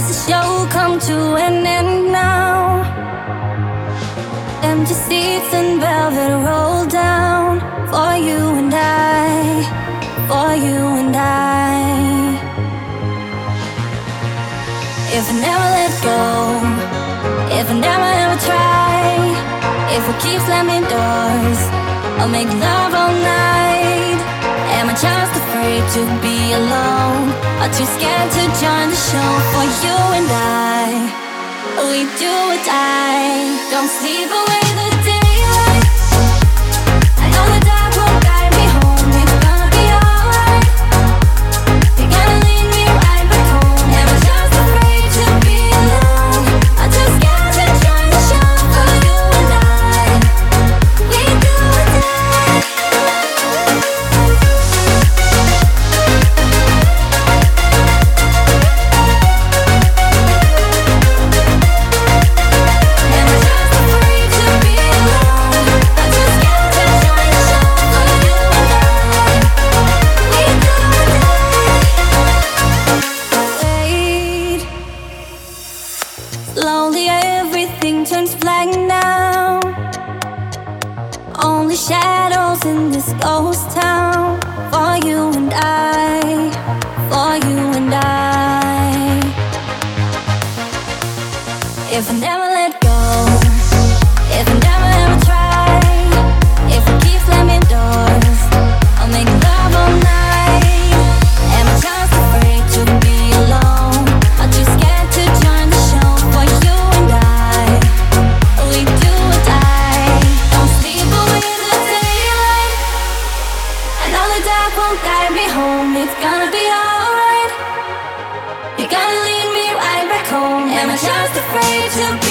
Does the show come to an end now? Empty seats and velvet roll down for you and I, for you and I. If I never let go, if I never ever try, if we keep slamming doors, I'll make love all night. Am I just afraid to be alone, or too scared to join show for you and I? We do or die, don't sleep away Slowly everything turns black now. Only shadows in this ghost town. For you and I, for you and I. If I never let go, if I never won't guide me home. It's gonna be alright. You're gonna lead me right back home. I just afraid to be